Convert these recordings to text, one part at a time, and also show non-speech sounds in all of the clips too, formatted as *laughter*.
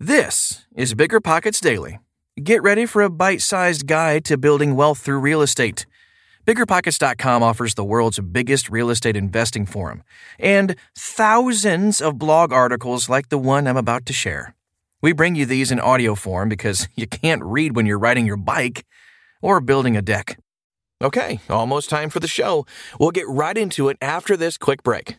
This is BiggerPockets Daily. Get ready for a bite sized guide to building wealth through real estate. BiggerPockets.com offers the world's biggest real estate investing forum and thousands of blog articles like the one I'm about to share. We bring you these in audio form because *laughs* you can't read when you're riding your bike or building a deck. Okay, almost time for the show. We'll get right into it after this quick break.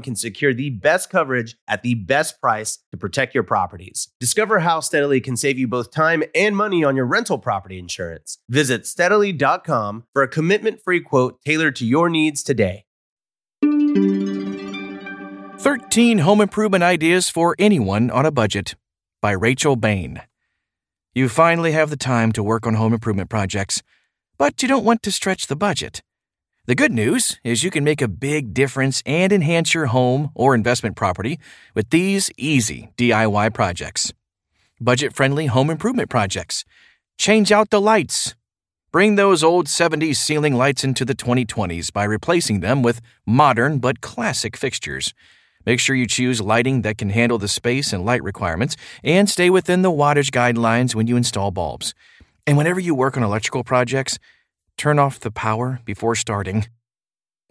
can secure the best coverage at the best price to protect your properties. Discover how Steadily can save you both time and money on your rental property insurance. Visit steadily.com for a commitment free quote tailored to your needs today. 13 Home Improvement Ideas for Anyone on a Budget by Rachel Bain. You finally have the time to work on home improvement projects, but you don't want to stretch the budget. The good news is you can make a big difference and enhance your home or investment property with these easy DIY projects. Budget friendly home improvement projects. Change out the lights. Bring those old 70s ceiling lights into the 2020s by replacing them with modern but classic fixtures. Make sure you choose lighting that can handle the space and light requirements and stay within the wattage guidelines when you install bulbs. And whenever you work on electrical projects, turn off the power before starting.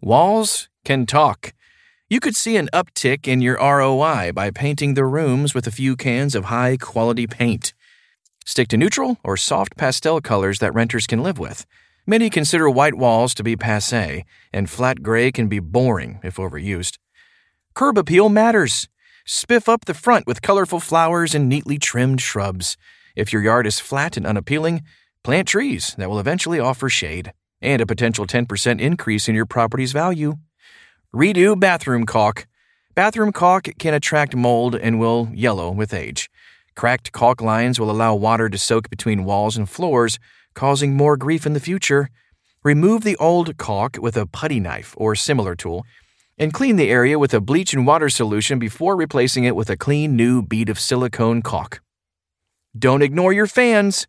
Walls can talk. You could see an uptick in your ROI by painting the rooms with a few cans of high quality paint. Stick to neutral or soft pastel colors that renters can live with. Many consider white walls to be passe, and flat gray can be boring if overused. Curb appeal matters. Spiff up the front with colorful flowers and neatly trimmed shrubs. If your yard is flat and unappealing, Plant trees that will eventually offer shade and a potential 10% increase in your property's value. Redo bathroom caulk. Bathroom caulk can attract mold and will yellow with age. Cracked caulk lines will allow water to soak between walls and floors, causing more grief in the future. Remove the old caulk with a putty knife or similar tool, and clean the area with a bleach and water solution before replacing it with a clean new bead of silicone caulk. Don't ignore your fans.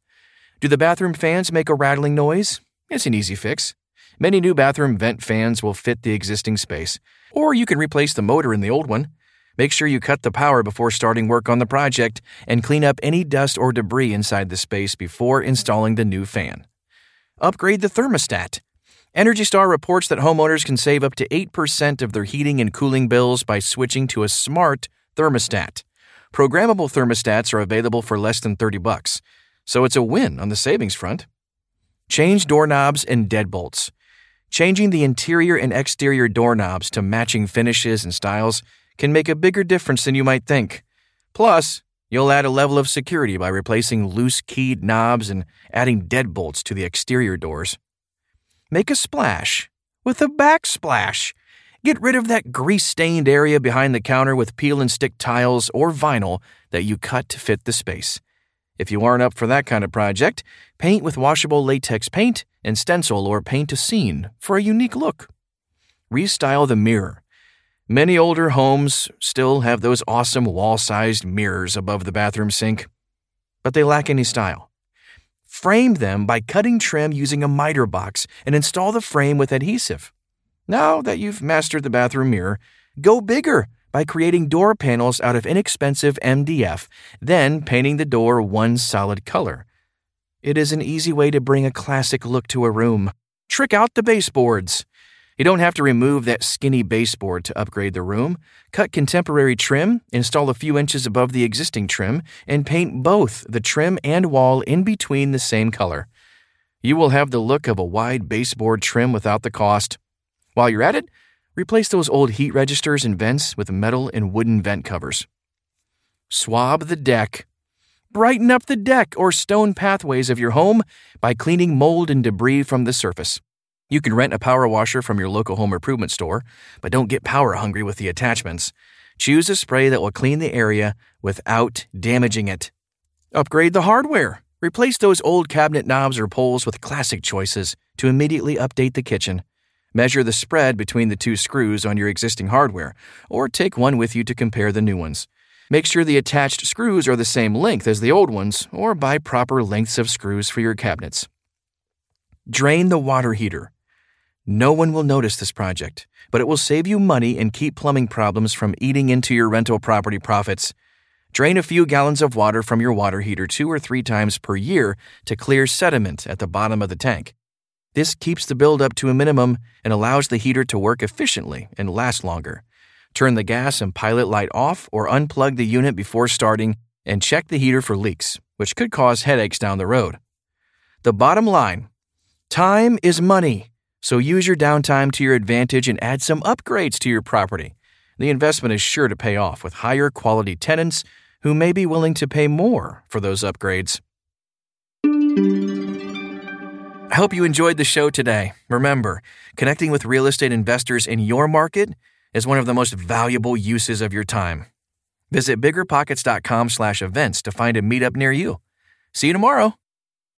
Do the bathroom fans make a rattling noise? It's an easy fix. Many new bathroom vent fans will fit the existing space, or you can replace the motor in the old one. Make sure you cut the power before starting work on the project and clean up any dust or debris inside the space before installing the new fan. Upgrade the thermostat. Energy Star reports that homeowners can save up to 8% of their heating and cooling bills by switching to a smart thermostat. Programmable thermostats are available for less than 30 bucks so it's a win on the savings front. Change doorknobs and deadbolts. Changing the interior and exterior doorknobs to matching finishes and styles can make a bigger difference than you might think. Plus, you'll add a level of security by replacing loose keyed knobs and adding deadbolts to the exterior doors. Make a splash with a backsplash. Get rid of that grease stained area behind the counter with peel and stick tiles or vinyl that you cut to fit the space. If you aren't up for that kind of project, paint with washable latex paint and stencil or paint a scene for a unique look. Restyle the mirror. Many older homes still have those awesome wall sized mirrors above the bathroom sink, but they lack any style. Frame them by cutting trim using a miter box and install the frame with adhesive. Now that you've mastered the bathroom mirror, go bigger by creating door panels out of inexpensive MDF, then painting the door one solid color. It is an easy way to bring a classic look to a room. Trick out the baseboards. You don't have to remove that skinny baseboard to upgrade the room. Cut contemporary trim, install a few inches above the existing trim, and paint both the trim and wall in between the same color. You will have the look of a wide baseboard trim without the cost. While you're at it, Replace those old heat registers and vents with metal and wooden vent covers. Swab the deck. Brighten up the deck or stone pathways of your home by cleaning mold and debris from the surface. You can rent a power washer from your local home improvement store, but don't get power hungry with the attachments. Choose a spray that will clean the area without damaging it. Upgrade the hardware. Replace those old cabinet knobs or poles with classic choices to immediately update the kitchen. Measure the spread between the two screws on your existing hardware, or take one with you to compare the new ones. Make sure the attached screws are the same length as the old ones, or buy proper lengths of screws for your cabinets. Drain the water heater. No one will notice this project, but it will save you money and keep plumbing problems from eating into your rental property profits. Drain a few gallons of water from your water heater two or three times per year to clear sediment at the bottom of the tank. This keeps the buildup to a minimum and allows the heater to work efficiently and last longer. Turn the gas and pilot light off or unplug the unit before starting and check the heater for leaks, which could cause headaches down the road. The bottom line time is money, so use your downtime to your advantage and add some upgrades to your property. The investment is sure to pay off with higher quality tenants who may be willing to pay more for those upgrades. I hope you enjoyed the show today. Remember, connecting with real estate investors in your market is one of the most valuable uses of your time. Visit biggerpockets.com/events to find a meetup near you. See you tomorrow.